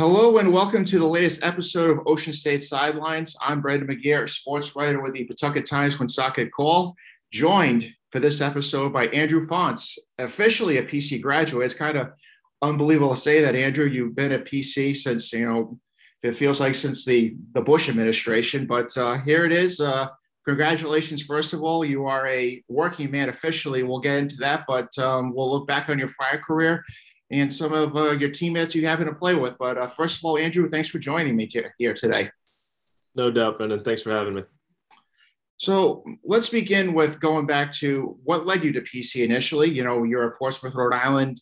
Hello and welcome to the latest episode of Ocean State Sidelines. I'm Brendan McGair, sports writer with the Pawtucket Times Woonsocket Call, joined for this episode by Andrew Fonts, officially a PC graduate. It's kind of unbelievable to say that, Andrew. You've been at PC since, you know, it feels like since the, the Bush administration, but uh, here it is. Uh, congratulations, first of all. You are a working man officially. We'll get into that, but um, we'll look back on your prior career and some of uh, your teammates you happen to play with. But uh, first of all, Andrew, thanks for joining me t- here today. No doubt, Brendan. Thanks for having me. So let's begin with going back to what led you to PC initially. You know, you're a Portsmouth, Rhode Island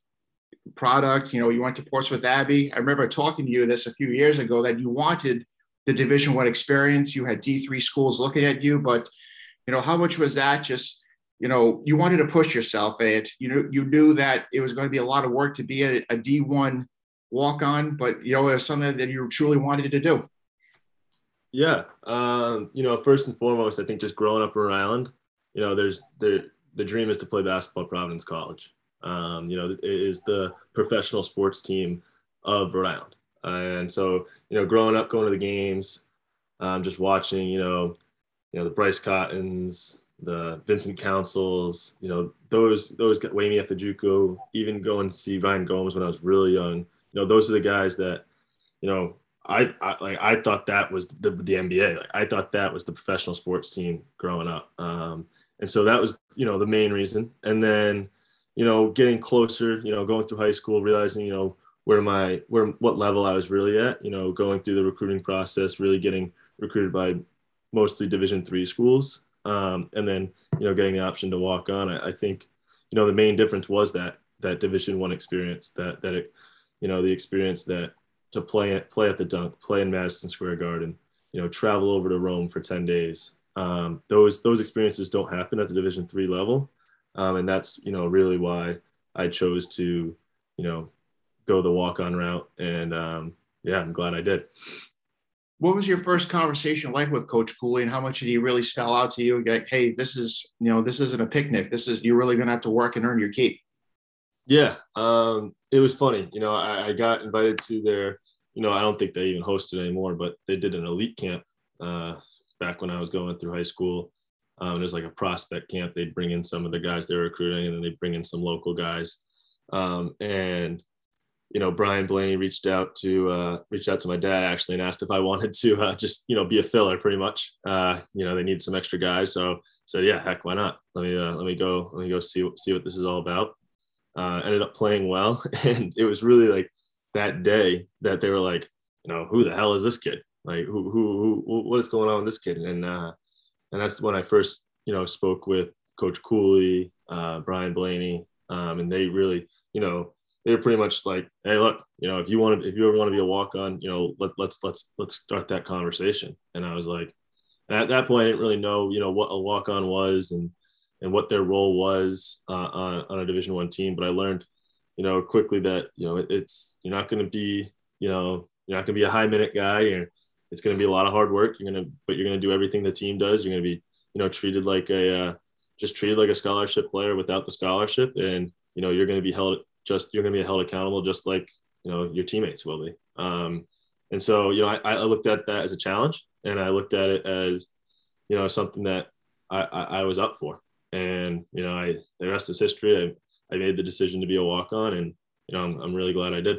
product. You know, you went to Portsmouth Abbey. I remember talking to you this a few years ago that you wanted the Division One experience. You had D3 schools looking at you, but you know, how much was that just you know, you wanted to push yourself. And you know, you knew that it was going to be a lot of work to be a a D1 walk on, but you know, it was something that you truly wanted to do. Yeah. Um, you know, first and foremost, I think just growing up in Rhode Island, you know, there's the the dream is to play basketball at Providence College. Um, you know, it is the professional sports team of Rhode Island. and so, you know, growing up, going to the games, um, just watching, you know, you know, the Bryce Cottons, the Vincent Councils, you know, those those Wayne JUCO, even going to see Ryan Gomes when I was really young. You know, those are the guys that, you know, I, I like I thought that was the, the NBA. Like I thought that was the professional sports team growing up. Um, and so that was, you know, the main reason. And then, you know, getting closer, you know, going through high school, realizing, you know, where my where what level I was really at, you know, going through the recruiting process, really getting recruited by mostly division three schools um, and then you know getting the option to walk on. I, I, think you know the main difference was that that Division One experience, that that it, you know the experience that to play play at the dunk, play in Madison Square Garden, you know, travel over to Rome for ten days. Um, those those experiences don't happen at the Division Three level, um, and that's you know really why I chose to you know go the walk on route, and um, yeah, I'm glad I did what was your first conversation like with Coach Cooley, and how much did he really spell out to you? Like, hey, this is you know, this isn't a picnic. This is you're really going to have to work and earn your keep. Yeah, um, it was funny. You know, I, I, got invited to their. You know, I don't think they even hosted anymore, but they did an elite camp uh, back when I was going through high school. Um, it was like a prospect camp. They'd bring in some of the guys they were recruiting, and then they'd bring in some local guys. Um, and you know, Brian Blaney reached out to uh, reached out to my dad actually and asked if I wanted to uh, just you know be a filler pretty much. Uh, you know, they need some extra guys, so said yeah, heck, why not? Let me uh, let me go let me go see see what this is all about. Uh, ended up playing well, and it was really like that day that they were like, you know, who the hell is this kid? Like who who, who what is going on with this kid? And uh, and that's when I first you know spoke with Coach Cooley, uh, Brian Blaney, um, and they really you know they're pretty much like, hey, look, you know, if you want to, if you ever want to be a walk on, you know, let, let's let's let's start that conversation. And I was like, and at that point, I didn't really know, you know, what a walk on was and and what their role was uh, on on a Division One team. But I learned, you know, quickly that you know it, it's you're not going to be, you know, you're not going to be a high minute guy. You're, it's going to be a lot of hard work. You're going to, but you're going to do everything the team does. You're going to be, you know, treated like a, uh, just treated like a scholarship player without the scholarship, and you know, you're going to be held just you're going to be held accountable just like you know your teammates will be. Um, and so you know I, I looked at that as a challenge and i looked at it as you know something that i, I, I was up for. And you know i the rest is history. I, I made the decision to be a walk-on and you know i'm, I'm really glad i did.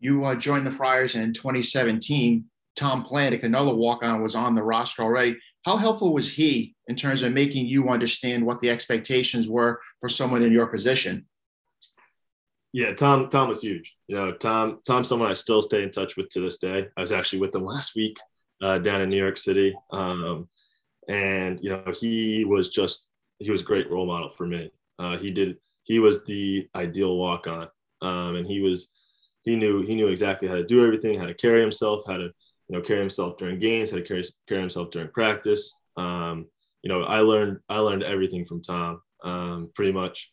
You uh, joined the friars in 2017 tom Planek another walk-on was on the roster already. How helpful was he in terms of making you understand what the expectations were for someone in your position yeah, Tom. Tom was huge. You know, Tom. Tom's someone I still stay in touch with to this day. I was actually with him last week uh, down in New York City, um, and you know, he was just he was a great role model for me. Uh, he did. He was the ideal walk on, um, and he was. He knew he knew exactly how to do everything, how to carry himself, how to you know carry himself during games, how to carry carry himself during practice. Um, you know, I learned I learned everything from Tom, um, pretty much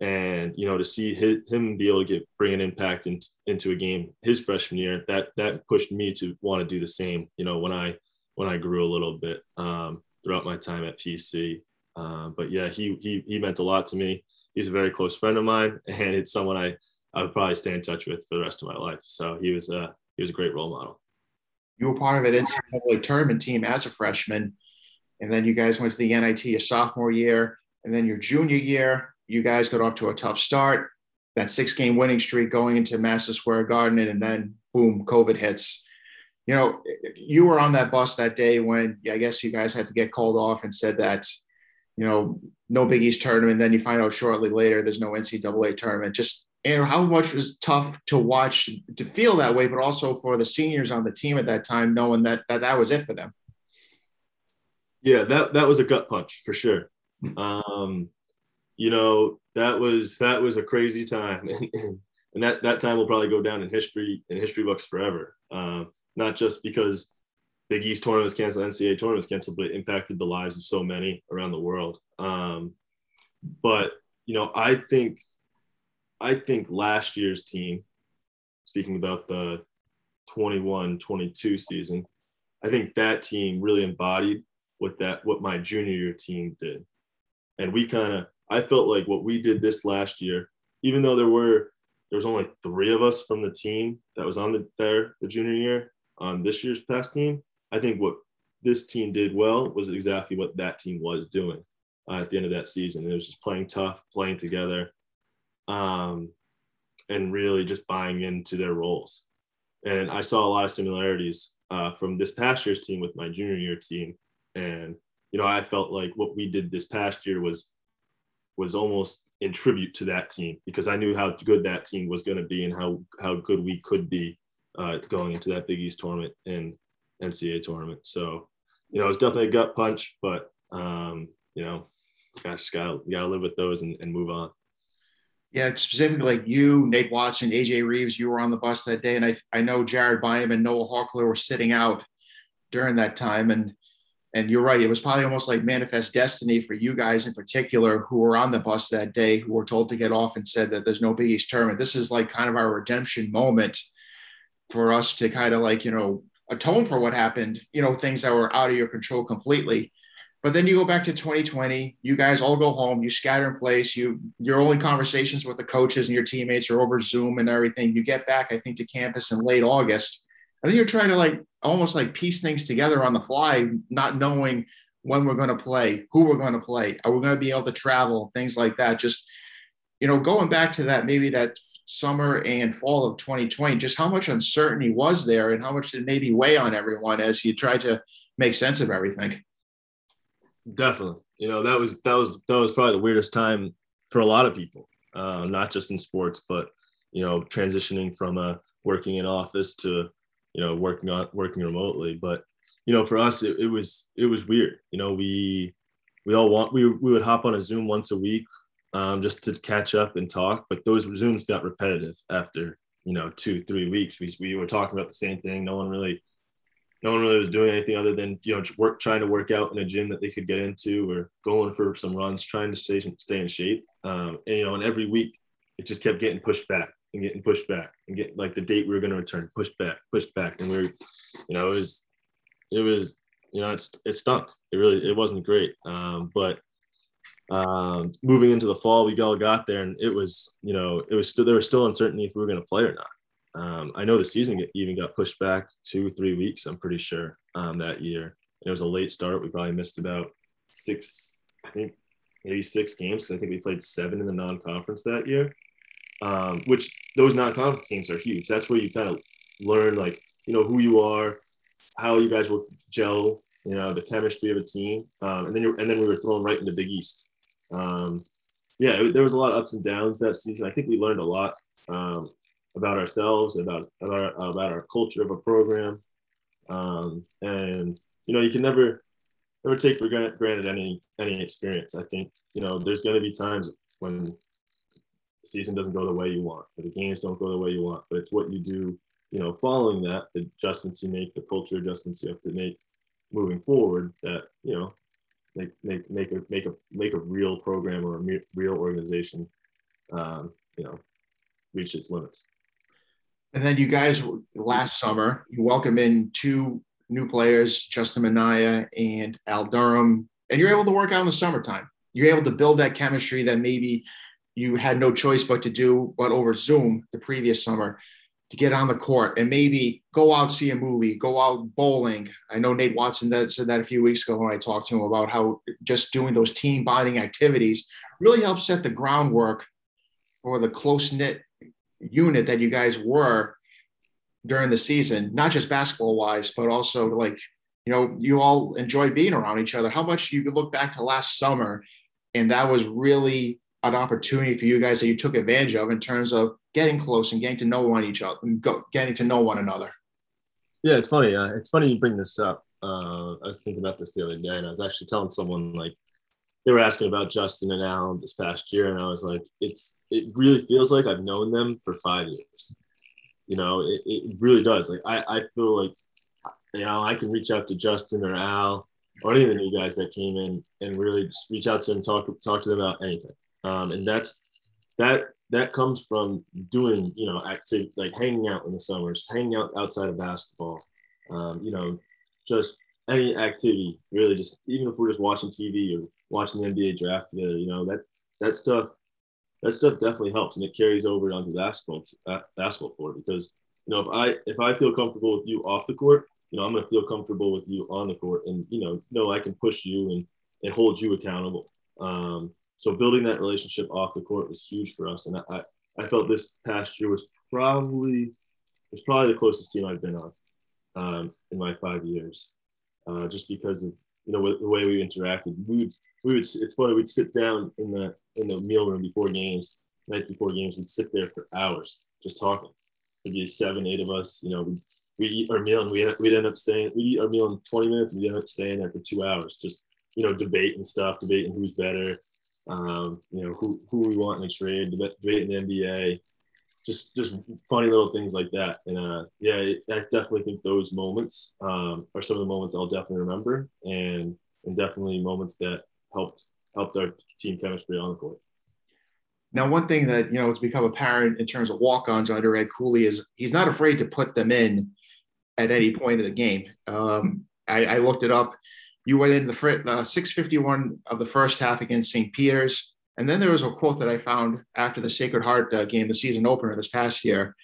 and you know to see his, him be able to get bring an impact in, into a game his freshman year that that pushed me to want to do the same you know when i when i grew a little bit um, throughout my time at pc um, but yeah he, he he meant a lot to me he's a very close friend of mine and it's someone i I would probably stay in touch with for the rest of my life. So he was a he was a great role model. You were part of an NCAA tournament team as a freshman, and then you guys went to the NIT your sophomore year, and then your junior year, you guys got off to a tough start. That six game winning streak going into Madison Square Garden, and then boom, COVID hits. You know, you were on that bus that day when I guess you guys had to get called off and said that, you know, no Big East tournament. Then you find out shortly later there's no NCAA tournament. Just and how much was tough to watch to feel that way, but also for the seniors on the team at that time, knowing that that, that was it for them. Yeah, that that was a gut punch for sure. Um, you know, that was that was a crazy time, and that that time will probably go down in history in history books forever. Um, not just because Big East tournaments canceled, NCAA tournaments canceled, but it impacted the lives of so many around the world. Um, but you know, I think I think last year's team, speaking about the 21 22 season, I think that team really embodied what that what my junior year team did. And we kind of I felt like what we did this last year, even though there were there was only three of us from the team that was on the there the junior year on this year's past team. I think what this team did well was exactly what that team was doing uh, at the end of that season. It was just playing tough, playing together, um, and really just buying into their roles. And I saw a lot of similarities uh, from this past year's team with my junior year team. And you know, I felt like what we did this past year was was almost in tribute to that team because I knew how good that team was going to be and how how good we could be uh, going into that Big East tournament and NCAA tournament. So, you know, it's definitely a gut punch, but um, you know, gosh, gotta gotta live with those and, and move on. Yeah, specifically like you, Nate Watson, AJ Reeves, you were on the bus that day. And I, I know Jared Bynum and Noah Horchler were sitting out during that time. And and you're right, it was probably almost like manifest destiny for you guys in particular who were on the bus that day, who were told to get off and said that there's no Big East tournament. This is like kind of our redemption moment for us to kind of like, you know, atone for what happened, you know, things that were out of your control completely. But then you go back to 2020, you guys all go home, you scatter in place, you your only conversations with the coaches and your teammates are over Zoom and everything. You get back, I think, to campus in late August. I think you're trying to like almost like piece things together on the fly, not knowing when we're going to play, who we're going to play, are we going to be able to travel, things like that. Just, you know, going back to that, maybe that summer and fall of 2020, just how much uncertainty was there and how much did maybe weigh on everyone as you tried to make sense of everything? Definitely. You know, that was that was that was probably the weirdest time for a lot of people, uh, not just in sports, but you know, transitioning from a uh, working in office to you know working on working remotely. But you know, for us, it, it was it was weird. You know, we we all want we we would hop on a Zoom once a week um, just to catch up and talk. But those Zooms got repetitive after you know two three weeks. We we were talking about the same thing. No one really no one really was doing anything other than you know work trying to work out in a gym that they could get into or going for some runs trying to stay, stay in shape um, and you know and every week it just kept getting pushed back and getting pushed back and get like the date we were going to return pushed back pushed back and we are you know it was it was you know it's it stunk it really it wasn't great um, but um, moving into the fall we all got there and it was you know it was still there was still uncertainty if we were going to play or not um, I know the season even got pushed back two, three weeks. I'm pretty sure um, that year. And it was a late start. We probably missed about six, I think maybe six games because I think we played seven in the non-conference that year. Um, which those non-conference games are huge. That's where you kind of learn like you know who you are, how you guys will gel, you know the chemistry of a team, um, and then you and then we were thrown right into Big East. Um, yeah, it, there was a lot of ups and downs that season. I think we learned a lot. Um, about ourselves, about about our, about our culture of a program, um, and you know you can never never take for granted any any experience. I think you know there's going to be times when the season doesn't go the way you want, or the games don't go the way you want, but it's what you do. You know, following that, the adjustments you make, the culture adjustments you have to make moving forward, that you know make make make a make a make a real program or a real organization, um, you know, reach its limits. And then you guys last summer you welcome in two new players, Justin Minaya and Al Durham, and you're able to work out in the summertime. You're able to build that chemistry that maybe you had no choice but to do but over Zoom the previous summer to get on the court and maybe go out see a movie, go out bowling. I know Nate Watson that said that a few weeks ago when I talked to him about how just doing those team bonding activities really helps set the groundwork for the close knit unit that you guys were during the season, not just basketball wise, but also like you know you all enjoyed being around each other. How much you could look back to last summer, and that was really an opportunity for you guys that you took advantage of in terms of getting close and getting to know one each other and go, getting to know one another. Yeah, it's funny. Uh, it's funny you bring this up. Uh, I was thinking about this the other day, and I was actually telling someone like they were asking about Justin and Alan this past year, and I was like, it's it really feels like I've known them for five years. You know, it, it really does. Like I, I feel like you know I can reach out to Justin or Al or any of the new guys that came in and really just reach out to them, talk talk to them about anything. Um, and that's that that comes from doing you know active like hanging out in the summers, hanging out outside of basketball. Um, you know, just any activity really. Just even if we're just watching TV or watching the NBA draft together, you know that that stuff that stuff definitely helps and it carries over onto the basketball uh, basketball floor because you know if I if I feel comfortable with you off the court, you know I'm gonna feel comfortable with you on the court and you know know I can push you and and hold you accountable. Um, so building that relationship off the court was huge for us, and I I felt this past year was probably was probably the closest team I've been on um, in my five years, uh, just because of you know the way we interacted. We would we would it's funny we'd sit down in the in the meal room before games, nights before games. We'd sit there for hours just talking. There'd be seven, eight of us. You know, we we eat our meal and we we'd end up staying. We eat our meal in 20 minutes and we end up staying there for two hours, just you know, debating stuff, debating who's better, um, you know, who, who we want in a trade, debate in the NBA, just just funny little things like that. And uh, yeah, I definitely think those moments um, are some of the moments I'll definitely remember, and and definitely moments that helped helped our team chemistry on the court. Now, one thing that you know it's become apparent in terms of walk-ons under Ed Cooley is he's not afraid to put them in at any point of the game. Um, I, I looked it up you went in the uh, 651 of the first half against St. Peter's. And then there was a quote that I found after the Sacred Heart uh, game, the season opener this past year.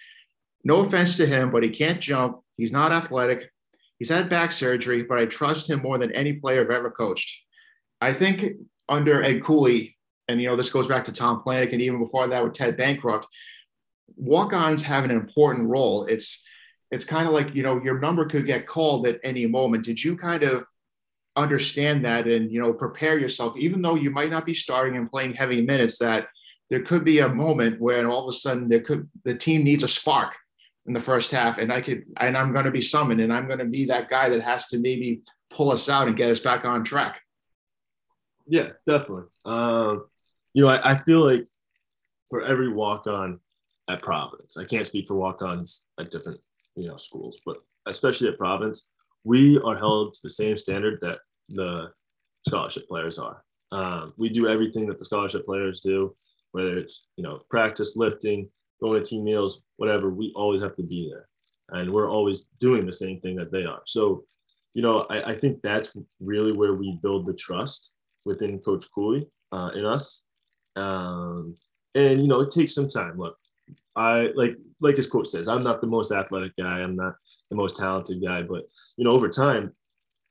No offense to him, but he can't jump. He's not athletic. He's had back surgery, but I trust him more than any player I've ever coached. I think under Ed Cooley, and you know this goes back to Tom Planek, and even before that with Ted Bancroft, walk-ons have an important role. It's it's kind of like you know your number could get called at any moment. Did you kind of understand that and you know prepare yourself even though you might not be starting and playing heavy minutes that there could be a moment when all of a sudden there could the team needs a spark in the first half and i could and i'm going to be summoned and i'm going to be that guy that has to maybe pull us out and get us back on track. Yeah definitely. Um, you know I, I feel like for every walk on at providence i can't speak for walk ons at different you know schools but especially at providence we are held to the same standard that the scholarship players are. Um, we do everything that the scholarship players do, whether it's you know practice, lifting, going to team meals, whatever. We always have to be there, and we're always doing the same thing that they are. So, you know, I, I think that's really where we build the trust within Coach Cooley uh, in us. Um, and you know, it takes some time. Look, I like like his coach says, I'm not the most athletic guy. I'm not the most talented guy, but you know, over time,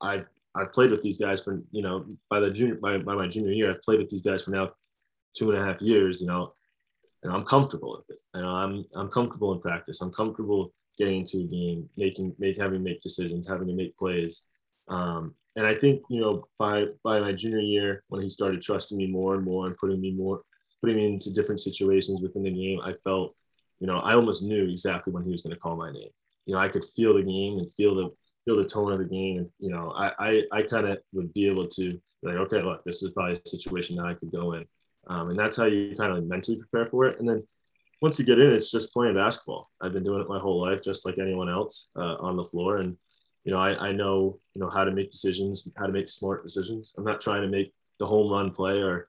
I've I've played with these guys for you know by the junior by, by my junior year, I've played with these guys for now two and a half years. You know, and I'm comfortable with it. Know, I'm I'm comfortable in practice. I'm comfortable getting into a game, making make having make decisions, having to make plays. Um, and I think you know by by my junior year, when he started trusting me more and more and putting me more putting me into different situations within the game, I felt you know I almost knew exactly when he was going to call my name. You know, I could feel the game and feel the feel the tone of the game. And, you know, I, I, I kind of would be able to like, okay, look, this is probably a situation that I could go in. Um, and that's how you kind of mentally prepare for it. And then once you get in, it's just playing basketball. I've been doing it my whole life, just like anyone else uh, on the floor. And, you know, I, I know, you know, how to make decisions, how to make smart decisions. I'm not trying to make the home run play or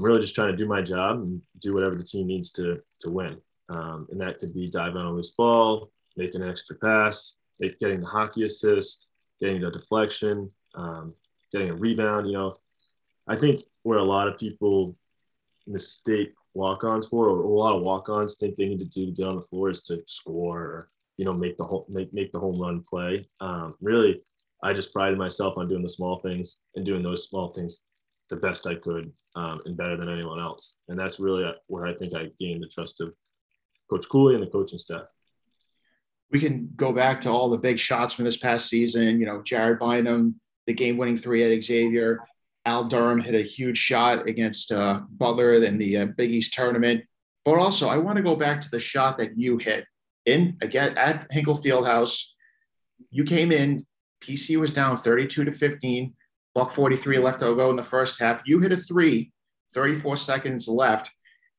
I'm really just trying to do my job and do whatever the team needs to, to win. Um, and that could be dive on a loose ball, making an extra pass, getting the hockey assist, getting the deflection, um, getting a rebound. You know, I think where a lot of people mistake walk-ons for, or a lot of walk-ons think they need to do to get on the floor is to score, or you know, make the whole make make the home run play. Um, really, I just prided myself on doing the small things and doing those small things the best I could um, and better than anyone else. And that's really where I think I gained the trust of Coach Cooley and the coaching staff. We can go back to all the big shots from this past season. You know, Jared Bynum, the game-winning three at Xavier. Al Durham hit a huge shot against uh, Butler in the uh, Big East tournament. But also, I want to go back to the shot that you hit in again at Hinkle Fieldhouse. You came in, PC was down 32 to 15, buck 43 left to go in the first half. You hit a three, 34 seconds left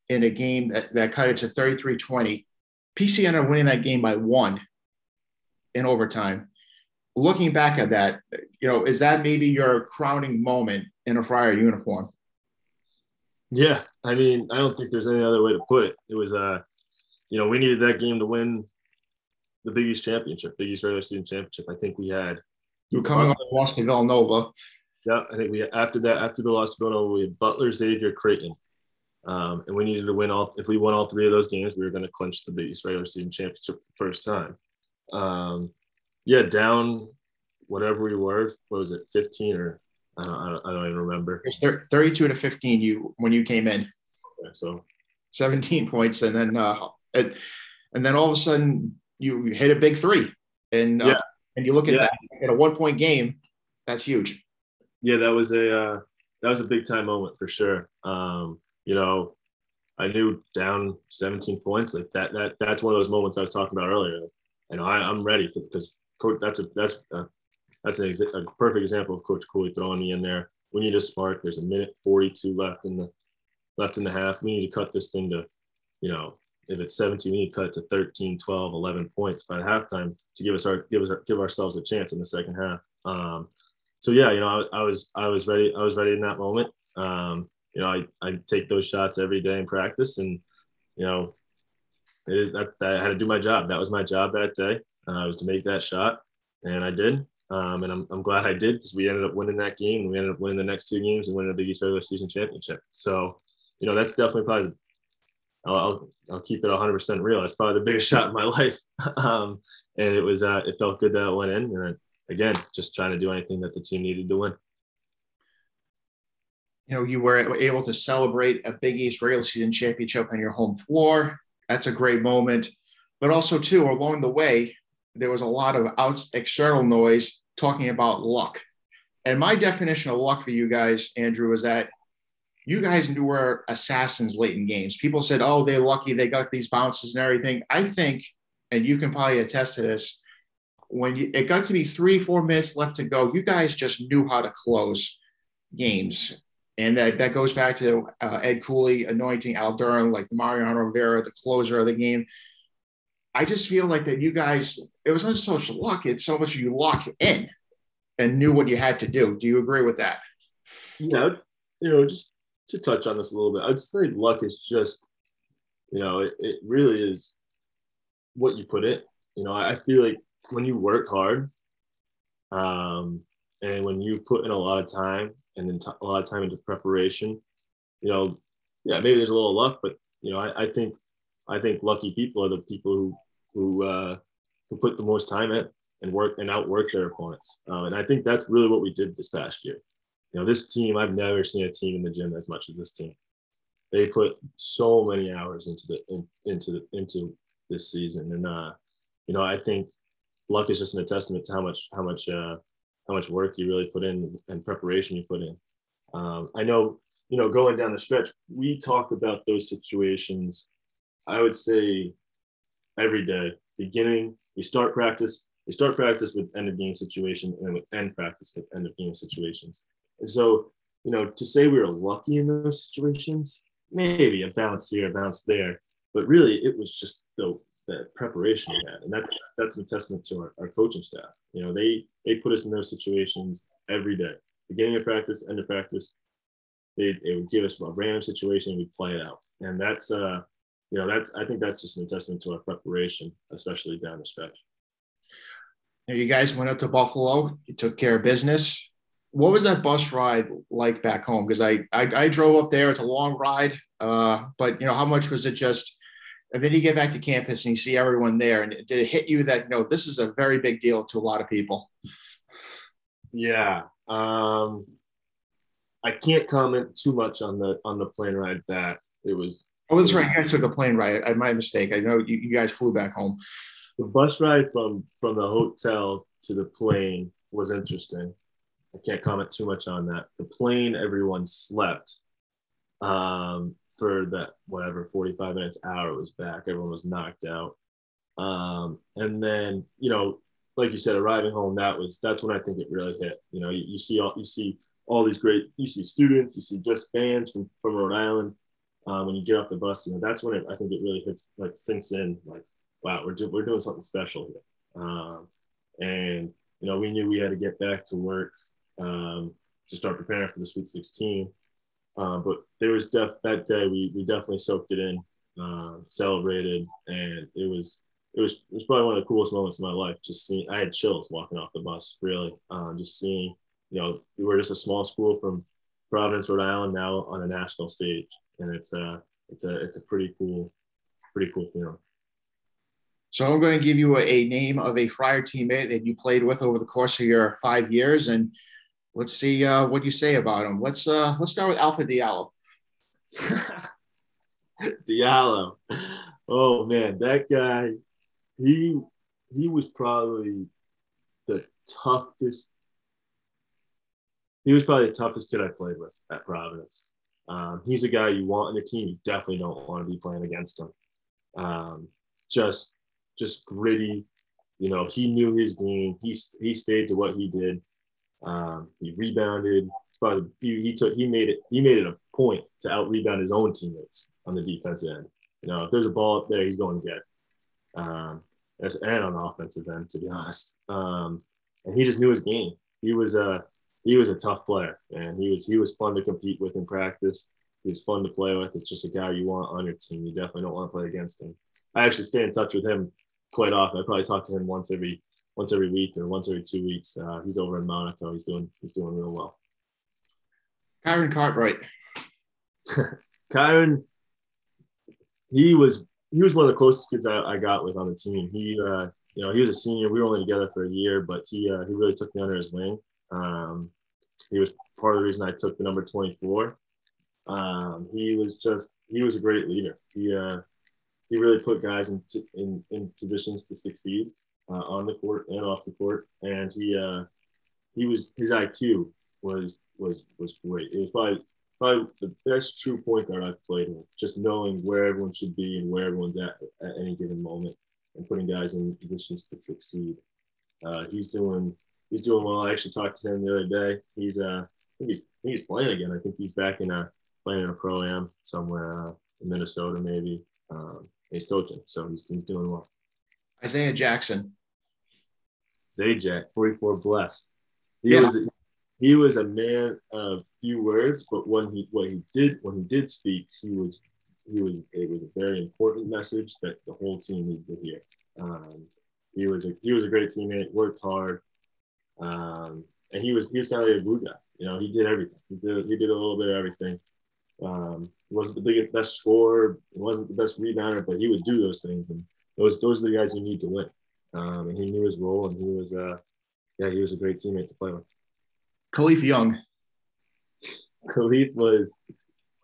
in a game that, that cut it to 33 20. PC ended up winning that game by one in overtime. Looking back at that, you know, is that maybe your crowning moment in a Friar uniform? Yeah, I mean, I don't think there's any other way to put it. It was, uh, you know, we needed that game to win the Big East championship, Big East regular season championship. I think we had. You were coming off the loss to Villanova. Yeah, I think we after that after the loss to Villanova, we had Butler, Xavier, Creighton, um, and we needed to win all. If we won all three of those games, we were going to clinch the Big East regular season championship for the first time. Um, yeah, down whatever we were. What was it, fifteen or I don't, I don't, I don't even remember. Thirty-two to fifteen. You when you came in. Okay, so seventeen points, and then uh, it, and then all of a sudden you hit a big three, and uh, yeah. and you look at yeah. that in a one-point game. That's huge. Yeah, that was a uh, that was a big time moment for sure. Um, you know, I knew down 17 points like that. That that's one of those moments I was talking about earlier. Know, I, I'm ready for because. That's a that's a, that's a, perfect example of Coach Cooley throwing me in there. We need a spark. There's a minute 42 left in the left in the half. We need to cut this thing to, you know, if it's 17, we need to cut to 13, 12, 11 points by halftime to give us our give us our, give ourselves a chance in the second half. Um, so yeah, you know, I, I, was I was ready. I was ready in that moment. Um, you know, I, I take those shots every day in practice, and you know, it is that, that I had to do my job. That was my job that day. Uh, was to make that shot, and I did. Um, and I'm, I'm glad I did because we ended up winning that game. And we ended up winning the next two games and winning the Big East regular season championship. So, you know, that's definitely probably I'll, I'll, keep it 100% real. It's probably the biggest shot in my life. um, and it was, uh, it felt good that it went in. And again, just trying to do anything that the team needed to win. You know, you were able to celebrate a Big East regular season championship on your home floor. That's a great moment. But also, too, along the way, there was a lot of out external noise talking about luck. And my definition of luck for you guys, Andrew, is that you guys were assassins late in games. People said, oh, they're lucky they got these bounces and everything. I think, and you can probably attest to this, when you, it got to be three, four minutes left to go, you guys just knew how to close games. And that, that goes back to uh, Ed Cooley anointing Al Durham, like Mariano Rivera, the closer of the game. I just feel like that you guys, it was not so much luck, it's so much you locked in and knew what you had to do. Do you agree with that? Yeah, you know, just to touch on this a little bit, I'd say luck is just, you know, it, it really is what you put in. You know, I feel like when you work hard, um, and when you put in a lot of time and then t- a lot of time into preparation, you know, yeah, maybe there's a little luck, but you know, I, I think I think lucky people are the people who who uh, who put the most time in and work and outwork their opponents. Um, and I think that's really what we did this past year. You know, this team I've never seen a team in the gym as much as this team. They put so many hours into the in, into the, into this season, and uh, you know, I think luck is just an testament to how much how much uh, how much work you really put in and preparation you put in. Um, I know, you know, going down the stretch, we talk about those situations I would say every day. Beginning, we start practice. We start practice with end of game situation and then with end practice with end of game situations. And so, you know, to say we were lucky in those situations, maybe a bounce here, a bounce there, but really it was just the, the preparation we had. And that, that's a testament to our, our coaching staff. You know, they, they put us in those situations every day, beginning of practice, end of practice. They, they would give us a random situation and we'd play it out. And that's, uh, you know, that's I think that's just an testament to our preparation, especially down the stretch. You guys went up to Buffalo. You took care of business. What was that bus ride like back home? Because I, I, I drove up there. It's a long ride. Uh, but you know, how much was it just? And then you get back to campus and you see everyone there, and did it hit you that no, this is a very big deal to a lot of people? Yeah, um, I can't comment too much on the on the plane ride that It was. Oh, that's right. You guys took the plane ride. I my mistake. I know you, you guys flew back home. The bus ride from from the hotel to the plane was interesting. I can't comment too much on that. The plane, everyone slept um, for that whatever 45 minutes hour was back. Everyone was knocked out. Um, and then you know, like you said, arriving home, that was that's when I think it really hit. You know, you, you see all you see all these great you see students, you see just fans from from Rhode Island. Um, when you get off the bus, you know that's when it, I think it really hits like sinks in. Like, wow, we're do, we're doing something special here. Um, and you know, we knew we had to get back to work um, to start preparing for the Sweet 16. Uh, but there was def that day we, we definitely soaked it in, uh, celebrated, and it was it was it was probably one of the coolest moments of my life. Just seeing, I had chills walking off the bus. Really, um, just seeing, you know, we were just a small school from Providence, Rhode Island, now on a national stage, and it's a it's a it's a pretty cool, pretty cool feeling. So I'm going to give you a, a, name of a Friar teammate that you played with over the course of your five years, and let's see uh, what you say about him. Let's uh, let's start with Alpha Diallo. Diallo, oh man, that guy, he he was probably the toughest. He was probably the toughest kid I played with at Providence. Um, he's a guy you want in the team. You definitely don't want to be playing against him. Um, just just gritty. You know, he knew his game. He he stayed to what he did. Um, he rebounded. But he, he took he made it he made it a point to out rebound his own teammates on the defensive end. You know, if there's a ball up there, he's going to get. Um, and on the offensive end, to be honest. Um, and he just knew his game. He was a he was a tough player, and he was he was fun to compete with in practice. He was fun to play with. It's just a guy you want on your team. You definitely don't want to play against him. I actually stay in touch with him quite often. I probably talk to him once every once every week or once every two weeks. Uh, he's over in Monaco. He's doing he's doing real well. Kyron Cartwright. Kyron, he was he was one of the closest kids I, I got with on the team. He uh, you know he was a senior. We were only together for a year, but he uh, he really took me under his wing. Um, he was part of the reason I took the number 24. Um, he was just he was a great leader. He uh, he really put guys in, in, in positions to succeed uh, on the court and off the court. And he uh, he was his IQ was was was great. It was probably probably the best true point guard I've played with. Just knowing where everyone should be and where everyone's at at any given moment, and putting guys in positions to succeed. Uh, he's doing he's doing well. I actually talked to him the other day. He's uh I think he's he's playing again. I think he's back in a playing in a pro am somewhere uh, in Minnesota maybe. Um, he's coaching, so he's, he's doing well. Isaiah Jackson. Zajac, 44 blessed. He yeah. was a, he was a man of few words, but when he what he did when he did speak, he was he was it was a very important message that the whole team needed to hear. Um, he was a he was a great teammate, worked hard, um, and he was he was kind of like a glue guy. You know, he did everything. He did he did a little bit of everything. Um, he wasn't the biggest best scorer, he wasn't the best rebounder, but he would do those things, and those those are the guys you need to win. Um, and he knew his role, and he was uh, yeah, he was a great teammate to play with. Kalif Young. Kalif was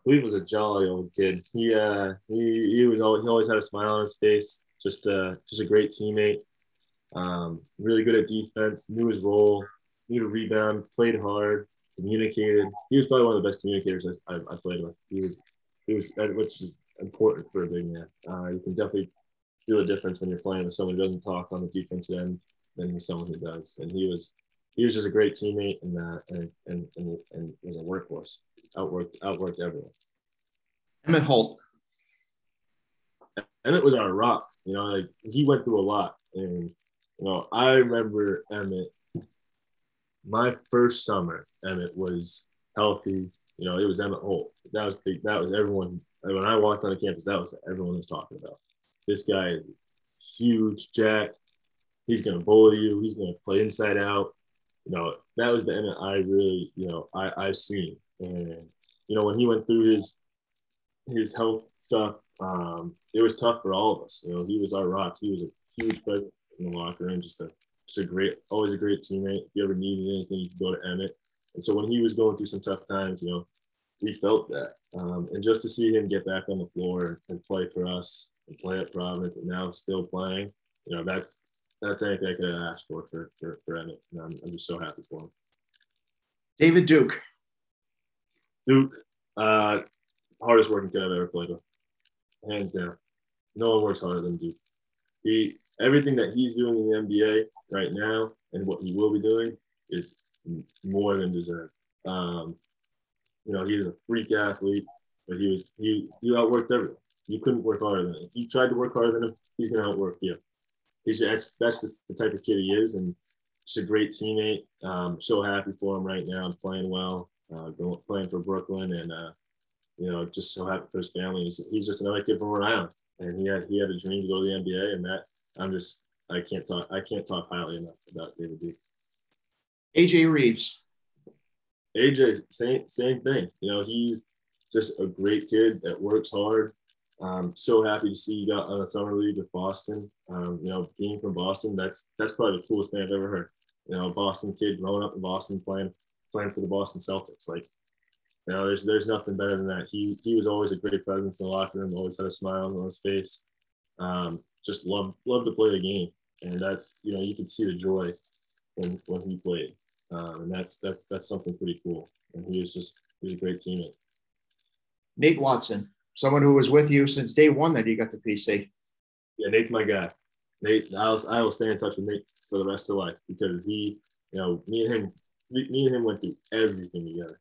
Kalif was a jolly old kid. He uh, he he was always, he always had a smile on his face. Just uh, just a great teammate. Um, really good at defense. Knew his role. Knew to rebound. Played hard communicated. He was probably one of the best communicators I, I, I played with. He was, he was, which is important for a big man. Uh, you can definitely feel the difference when you're playing with someone who doesn't talk on the defensive end than with someone who does. And he was, he was just a great teammate and uh, and, and and and was a workhorse. Outworked outworked everyone. Emmett Holt. Emmett was our rock. You know, like he went through a lot, and you know, I remember Emmett my first summer, Emmett was healthy. You know, it was Emmett Holt. That was the, that was everyone. When I walked on the campus, that was everyone was talking about. This guy is huge, jacked. He's gonna bully you. He's gonna play inside out. You know, that was the Emmett I really, you know, I I've seen. And you know, when he went through his his health stuff, um, it was tough for all of us. You know, he was our rock. He was a huge presence in the locker room, just a just a great, always a great teammate. If you ever needed anything, you could go to Emmett. And so when he was going through some tough times, you know, we felt that. Um, and just to see him get back on the floor and play for us and play at Providence and now still playing, you know, that's that's anything I could have asked for for, for, for Emmett. And I'm, I'm just so happy for him. David Duke. Duke, uh, hardest working kid I've ever played with, hands down. No one works harder than Duke. He everything that he's doing in the NBA right now and what he will be doing is more than deserved. Um, you know, he was a freak athlete, but he was he he outworked everyone. You couldn't work harder than him. If you tried to work harder than him, he's gonna outwork you. He's just, that's just the type of kid he is, and he's a great teammate. Um, so happy for him right now. I'm playing well, uh, going playing for Brooklyn, and uh, you know, just so happy for his family. He's, he's just another kid from Rhode Island, and he had he had a dream to go to the NBA, and that I'm just I can't talk I can't talk highly enough about David Duke. AJ Reeves. AJ, same same thing. You know, he's just a great kid that works hard. Um, so happy to see you got on a summer league with Boston. Um, you know, being from Boston, that's that's probably the coolest thing I've ever heard. You know, a Boston kid growing up in Boston playing playing for the Boston Celtics. Like, you know, there's there's nothing better than that. He he was always a great presence in the locker room. Always had a smile on his face. Um, just love love to play the game, and that's you know you could see the joy when when he played, um, and that's that's that's something pretty cool. And he was just he was a great teammate. Nate Watson, someone who was with you since day one that you got to PC. Yeah, Nate's my guy. Nate, I'll I will stay in touch with Nate for the rest of life because he, you know, me and him, me and him went through everything together.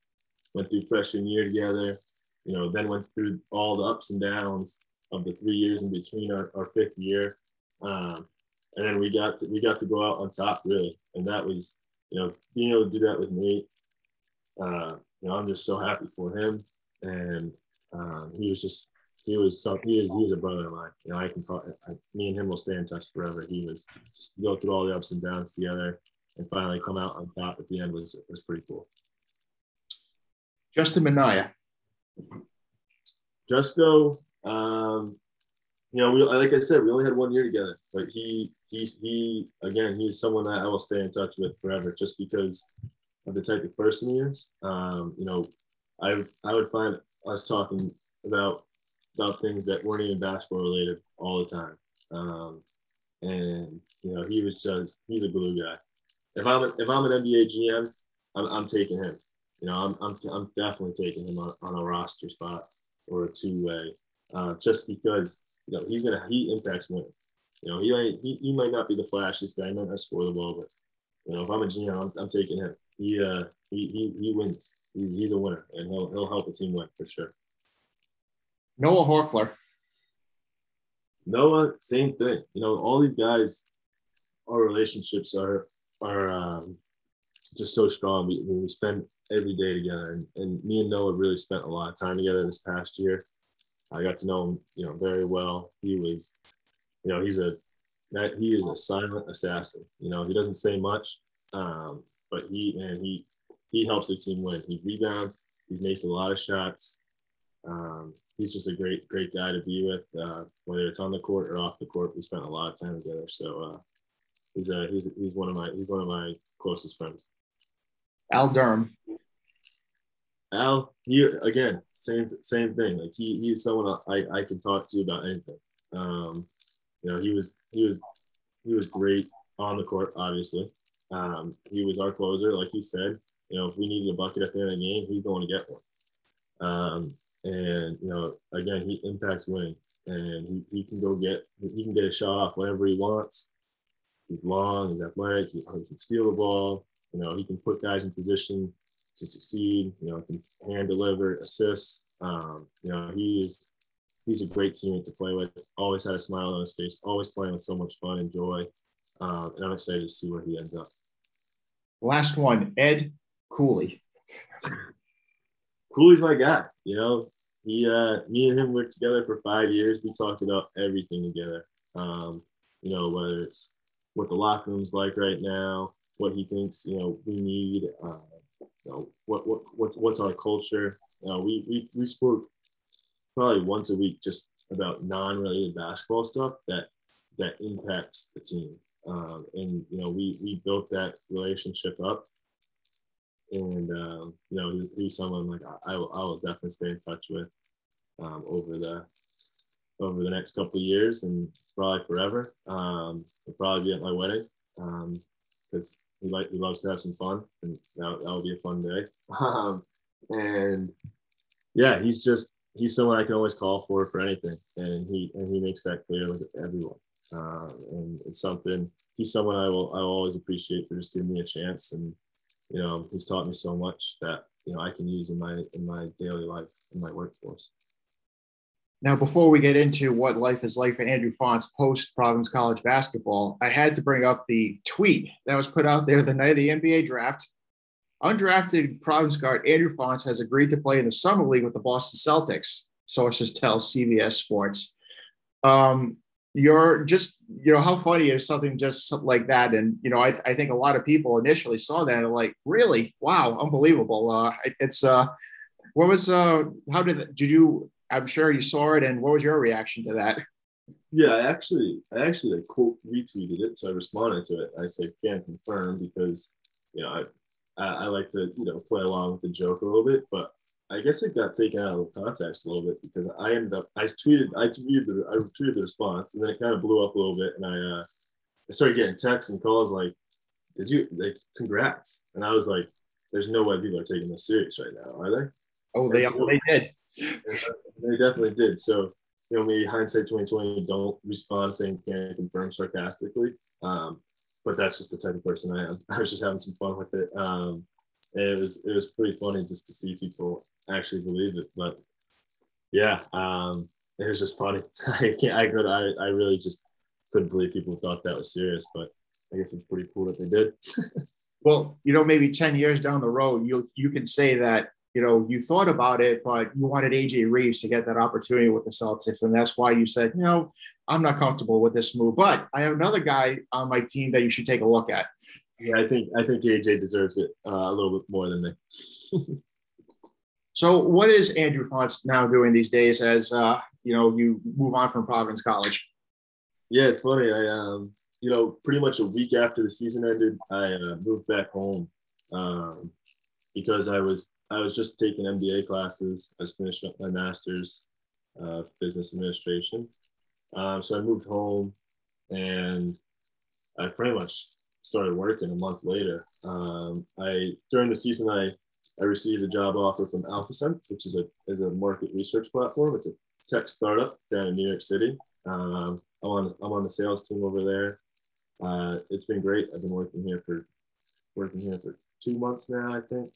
Went through freshman year together, you know, then went through all the ups and downs of the three years in between our, our fifth year. Um, and then we got to we got to go out on top really, and that was you know being able to do that with Nate. Uh, you know, I'm just so happy for him, and um, he was just he was so he is, he a brother of mine. You know, I can. I, me and him will stay in touch forever. He was just go through all the ups and downs together, and finally come out on top at the end was was pretty cool. Justin Minaya. Justo, um, you know, we like I said, we only had one year together, but he he's he again, he's someone that I will stay in touch with forever, just because of the type of person he is. Um, you know, I I would find us talking about about things that weren't even basketball related all the time, um, and you know, he was just he's a glue guy. If I'm if I'm an NBA GM, I'm, I'm taking him. You know, I'm, I'm, I'm definitely taking him on, on a roster spot or a two way, uh, just because you know he's gonna he impacts winning. You know, he might he, he might not be the flashiest guy, he might not score the ball, but you know, if I'm a GM, I'm, I'm taking him. He uh he he, he wins. He's, he's a winner, and he'll he'll help a team win for sure. Noah Horchler. Noah, same thing. You know, all these guys, our relationships are are um, just so strong. We, we spend every day together, and, and me and Noah really spent a lot of time together this past year. I got to know him, you know, very well. He was, you know, he's a that he is a silent assassin. You know, he doesn't say much, um, but he and he he helps the team win. He rebounds. He makes a lot of shots. Um, he's just a great great guy to be with, uh, whether it's on the court or off the court. We spent a lot of time together, so uh, he's a, he's he's one of my he's one of my closest friends. Al Durham. Al, he again, same same thing. Like he he's someone I, I can talk to about anything. Um, you know, he was he was he was great on the court, obviously. Um, he was our closer, like you said. You know, if we needed a bucket at the end of the game, he's going to get one. Um, and you know, again, he impacts winning, and he, he can go get he can get a shot off whenever he wants. He's long, he's athletic, he, he can steal the ball. You know, he can put guys in position to succeed. You know, can hand deliver, assists. Um, you know, he is he's a great teammate to play with. Always had a smile on his face. Always playing with so much fun and joy. Um, and I'm excited to see where he ends up. Last one, Ed Cooley. Cooley's my guy. You know, he, uh, me and him worked together for five years. We talked about everything together. Um, you know, whether it's what the locker room's like right now, what he thinks, you know, we need, uh, you know, what, what, what, what's our culture. You know, we, we, we spoke probably once a week, just about non-related basketball stuff that that impacts the team. Um, and you know, we we built that relationship up, and um, you know, he's, he's someone like I, I, will, I will definitely stay in touch with um, over the over the next couple of years and probably forever. Um, will probably be at my wedding because um, he like he loves to have some fun, and that, that would be a fun day. Um, and yeah, he's just he's someone I can always call for for anything, and he and he makes that clear with everyone. Uh, and it's something he's someone I will I will always appreciate for just giving me a chance, and you know he's taught me so much that you know I can use in my in my daily life in my workforce. Now, before we get into what life is like for Andrew Fonts post Providence College basketball, I had to bring up the tweet that was put out there the night of the NBA draft Undrafted Providence guard Andrew Fonts has agreed to play in the summer league with the Boston Celtics. Sources tell CBS Sports. Um, you're just, you know, how funny is something just like that? And you know, I, I think a lot of people initially saw that and like, really, wow, unbelievable. Uh, it's uh, what was uh, how did did you? I'm sure you saw it, and what was your reaction to that? Yeah, I actually, I actually quote retweeted it, so I responded to it. I said, "Can't confirm," because you know, I I, I like to you know play along with the joke a little bit, but I guess it got taken out of context a little bit because I ended up I tweeted I tweeted the I tweeted the response and then it kind of blew up a little bit and I uh, I started getting texts and calls like, "Did you like congrats?" And I was like, "There's no way people are taking this serious right now, are they?" Oh, they so, they did. They definitely did. So you know, maybe hindsight 2020, don't respond saying can't confirm sarcastically. Um, but that's just the type of person I am. I was just having some fun with it. Um, it was it was pretty funny just to see people actually believe it. But yeah, um, it was just funny. I can't. I could. I, I really just couldn't believe people thought that was serious. But I guess it's pretty cool that they did. well, you know, maybe ten years down the road, you you can say that you know, you thought about it, but you wanted AJ Reeves to get that opportunity with the Celtics. And that's why you said, you know, I'm not comfortable with this move. But I have another guy on my team that you should take a look at. Yeah, I think I think AJ deserves it uh, a little bit more than me. so what is Andrew Fonts now doing these days as uh, you know you move on from Providence College? Yeah, it's funny. I um, you know, pretty much a week after the season ended, I uh, moved back home um, because I was I was just taking MBA classes. I was finishing up my master's uh, business administration. Um, so I moved home and I pretty much started working a month later. Um, I during the season I I received a job offer from AlphaSense, which is a is a market research platform. It's a tech startup down in New York City. Um, I'm on I'm on the sales team over there. Uh, it's been great. I've been working here for working here for two months now, I think.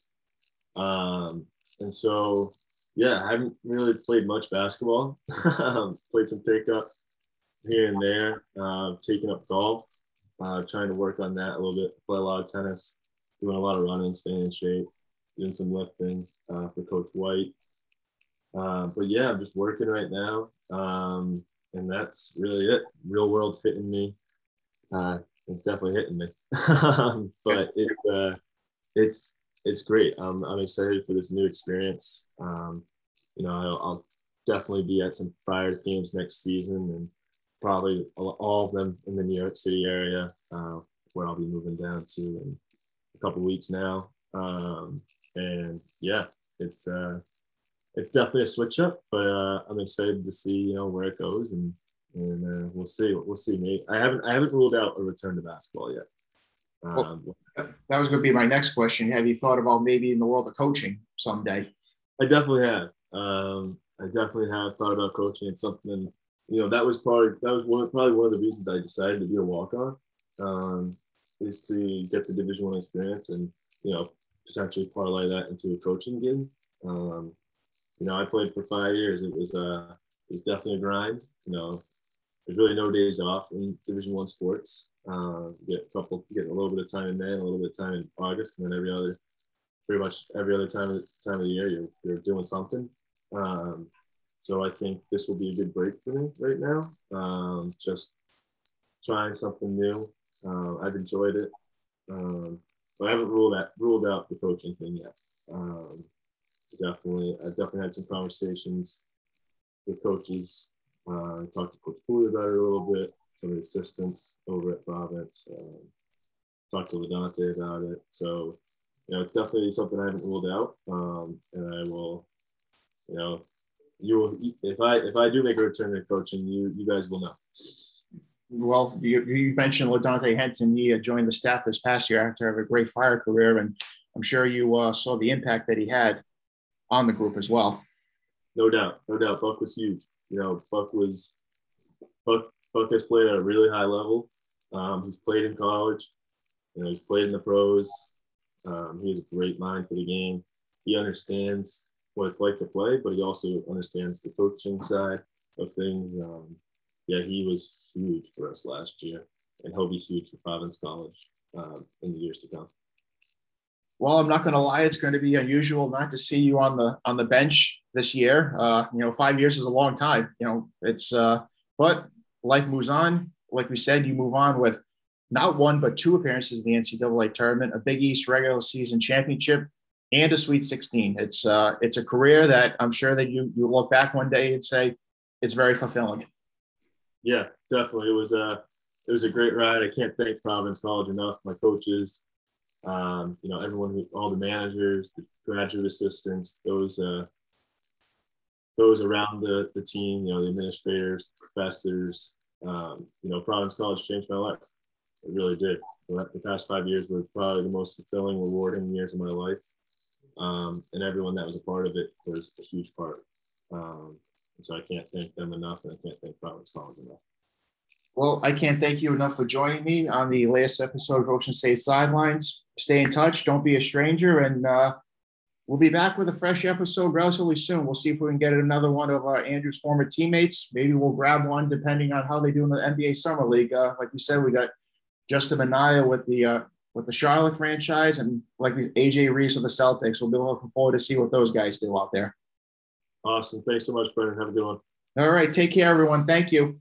Um, and so, yeah, I haven't really played much basketball. Um, played some pickup here and there. Uh, taking up golf. Uh, trying to work on that a little bit. Play a lot of tennis. Doing a lot of running, staying in shape. Doing some lifting uh, for Coach White. Uh, but yeah, I'm just working right now. Um, and that's really it. Real world's hitting me. Uh, it's definitely hitting me. but it's uh, it's it's great. Um, I'm excited for this new experience. Um, you know, I'll, I'll, definitely be at some Friars games next season, and probably all of them in the New York City area, uh, where I'll be moving down to in a couple weeks now. Um, and yeah, it's uh, it's definitely a switch up, but uh, I'm excited to see you know where it goes, and and uh, we'll see. We'll see. Maybe I haven't I haven't ruled out a return to basketball yet. Um, that was going to be my next question. Have you thought about maybe in the world of coaching someday? I definitely have. Um, I definitely have thought about coaching. It's something you know that was probably that was one probably one of the reasons I decided to be a walk on um, is to get the Division One experience and you know potentially parlay that into a coaching gig. Um, you know, I played for five years. It was uh, it was definitely a grind. You know, there's really no days off in Division One sports. Uh, get a couple, get a little bit of time in May, a little bit of time in August, and then every other, pretty much every other time of, time of the year, you're you're doing something. Um, so I think this will be a good break for me right now. Um, just trying something new. Uh, I've enjoyed it, um, but I haven't ruled out ruled out the coaching thing yet. Um, definitely, I definitely had some conversations with coaches. Uh, I talked to Coach Cooley about it a little bit, some of the assistants over at Providence. Um, talked to LaDontae about it. So, you know, it's definitely something I haven't ruled out. Um, and I will, you know, you will if I if I do make a return to coaching, you you guys will know. Well, you, you mentioned LaDontae Henton. He joined the staff this past year after having a great Friar career, and I'm sure you uh, saw the impact that he had on the group as well. No doubt, no doubt. Buck was huge. You know, Buck was Buck. Buck has played at a really high level. Um, he's played in college. You know, he's played in the pros. Um, he has a great mind for the game. He understands what it's like to play, but he also understands the coaching side of things. Um, yeah, he was huge for us last year, and he'll be huge for Providence College um, in the years to come. Well, I'm not going to lie; it's going to be unusual not to see you on the on the bench this year. Uh, you know, five years is a long time. You know, it's uh, but life moves on. Like we said, you move on with not one but two appearances in the NCAA tournament, a Big East regular season championship, and a Sweet 16. It's uh, it's a career that I'm sure that you you look back one day and say it's very fulfilling. Yeah, definitely. It was a it was a great ride. I can't thank Providence College enough. My coaches, um, you know, everyone, all the managers, the graduate assistants, those uh, those around the, the team, you know, the administrators, professors, um, you know, Providence College changed my life. It really did. The past five years were probably the most fulfilling, rewarding years of my life. Um, and everyone that was a part of it was a huge part. Um, so I can't thank them enough, and I can't thank Providence College enough. Well, I can't thank you enough for joining me on the latest episode of Ocean State Sidelines. Stay in touch. Don't be a stranger. And uh, we'll be back with a fresh episode relatively soon. We'll see if we can get another one of uh, Andrew's former teammates. Maybe we'll grab one depending on how they do in the NBA Summer League. Uh, like we said, we got Justin Minaya with the uh, with the Charlotte franchise and like AJ Reeves with the Celtics. We'll be looking forward to see what those guys do out there. Awesome. Thanks so much, Brendan. Have a good one. All right. Take care, everyone. Thank you.